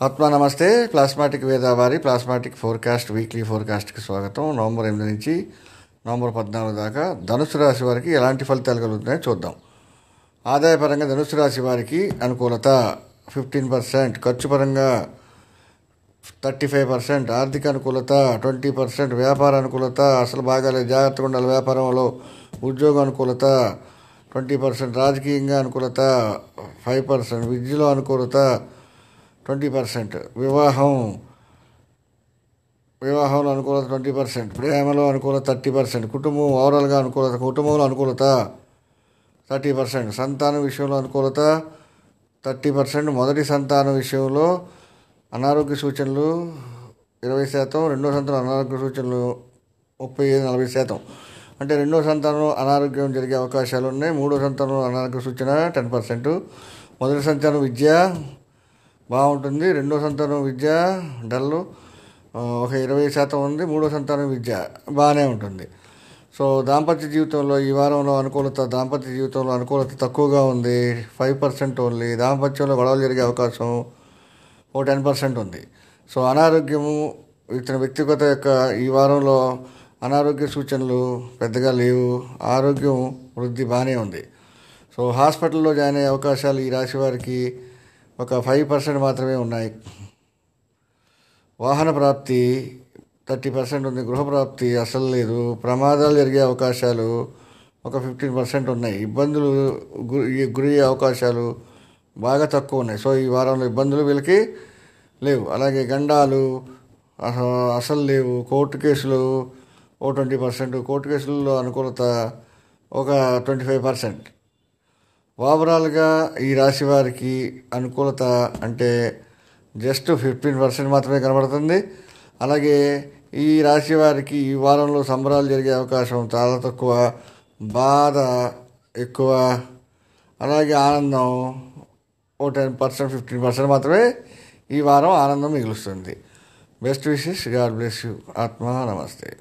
ఆత్మ నమస్తే. ప్లాస్మాటిక్ వేదావారి ప్లాస్మాటిక్ ఫోర్కాస్ట్ వీక్లీ ఫోర్కాస్ట్కి స్వాగతం. నవంబర్ ఎనిమిది నుంచి నవంబర్ పద్నాలుగు దాకా ధనుసు రాశి వారికి ఎలాంటి ఫలితాలు కలుగుతున్నాయో చూద్దాం. ఆదాయపరంగా ధనుసు రాశి వారికి అనుకూలత ఫిఫ్టీన్ పర్సెంట్ ఖర్చు పరంగా థర్టీ ఫైవ్ పర్సెంట్ ఆర్థిక అనుకూలత ట్వంటీ పర్సెంట్ వ్యాపార అనుకూలత అసలు బాగాలేదు జాగ్రత్తగా ఉండాలి వ్యాపారంలో ఉద్యోగ అనుకూలత ట్వంటీ పర్సెంట్ రాజకీయంగా అనుకూలత ఫైవ్ పర్సెంట్ విద్యలో అనుకూలత ట్వంటీ పర్సెంట్. వివాహం వివాహంలో అనుకూలత ట్వంటీ పర్సెంట్. ప్రేమలో అనుకూలత థర్టీ పర్సెంట్. కుటుంబం ఓవరాల్గా అనుకూలత కుటుంబంలో అనుకూలత థర్టీ పర్సెంట్. సంతానం విషయంలో అనుకూలత థర్టీ పర్సెంట్. మొదటి సంతానం విషయంలో అనారోగ్య సూచనలు ఇరవై శాతం. రెండో సంతానం అనారోగ్య సూచనలు ముప్పై ఐదు నలభై శాతం. అంటే రెండో సంతానం అనారోగ్యం జరిగే అవకాశాలు ఉన్నాయి మూడో సంతానం అనారోగ్య సూచన టెన్ పర్సెంట్. మొదటి సంతానం విద్య బాగుంటుంది. రెండో సంతానం విద్య డల్లు. ఒక ఇరవై శాతం ఉంది. మూడో సంతానం విద్య. బాగానే ఉంటుంది. సో దాంపత్య జీవితంలో ఈ వారంలో అనుకూలత దాంపత్య జీవితంలో అనుకూలత తక్కువగా ఉంది. Five percent only. దాంపత్యంలో గొడవలు జరిగే అవకాశం ఓ టెన్ పర్సెంట్ ఉంది. సో అనారోగ్యము ఇతని వ్యక్తిగత యొక్క ఈ వారంలో అనారోగ్య సూచనలు పెద్దగా లేవు. ఆరోగ్యం వృద్ధి బాగానే ఉంది. సో హాస్పిటల్లో జాయిన్ అయ్యే అవకాశాలు ఈ రాశి వారికి ఒక ఫైవ్ పర్సెంట్ మాత్రమే ఉన్నాయి. వాహన ప్రాప్తి థర్టీ పర్సెంట్ ఉంది. గృహ ప్రాప్తి అసలు లేదు. ప్రమాదాలు జరిగే అవకాశాలు ఒక ఫిఫ్టీన్ పర్సెంట్ ఉన్నాయి. ఇబ్బందులు గురి గురయ్యే అవకాశాలు బాగా తక్కువ ఉన్నాయి. సో ఈ వారంలో ఇబ్బందులు వీళ్ళకి లేవు. అలాగే గండాలు అసలు లేవు. కోర్టు కేసులు ఓ ట్వంటీ పర్సెంట్ కోర్టు కేసుల్లో అనుకూలత ఒక ట్వంటీ ఫైవ్ పర్సెంట్ ఓవరాల్గా ఈ రాశి వారికి అనుకూలత అంటే జస్ట్ ఫిఫ్టీన్ పర్సెంట్ మాత్రమే కనబడుతుంది. అలాగే ఈ రాశి వారికి ఈ వారంలో సంబరాలు జరిగే అవకాశం చాలా తక్కువ బాధ ఎక్కువ అలాగే ఆనందం ఓ టెన్ పర్సెంట్ ఫిఫ్టీన్ పర్సెంట్ మాత్రమే ఈ వారం ఆనందం మిగులుస్తుంది. Best wishes God bless you. ఆత్మ నమస్తే.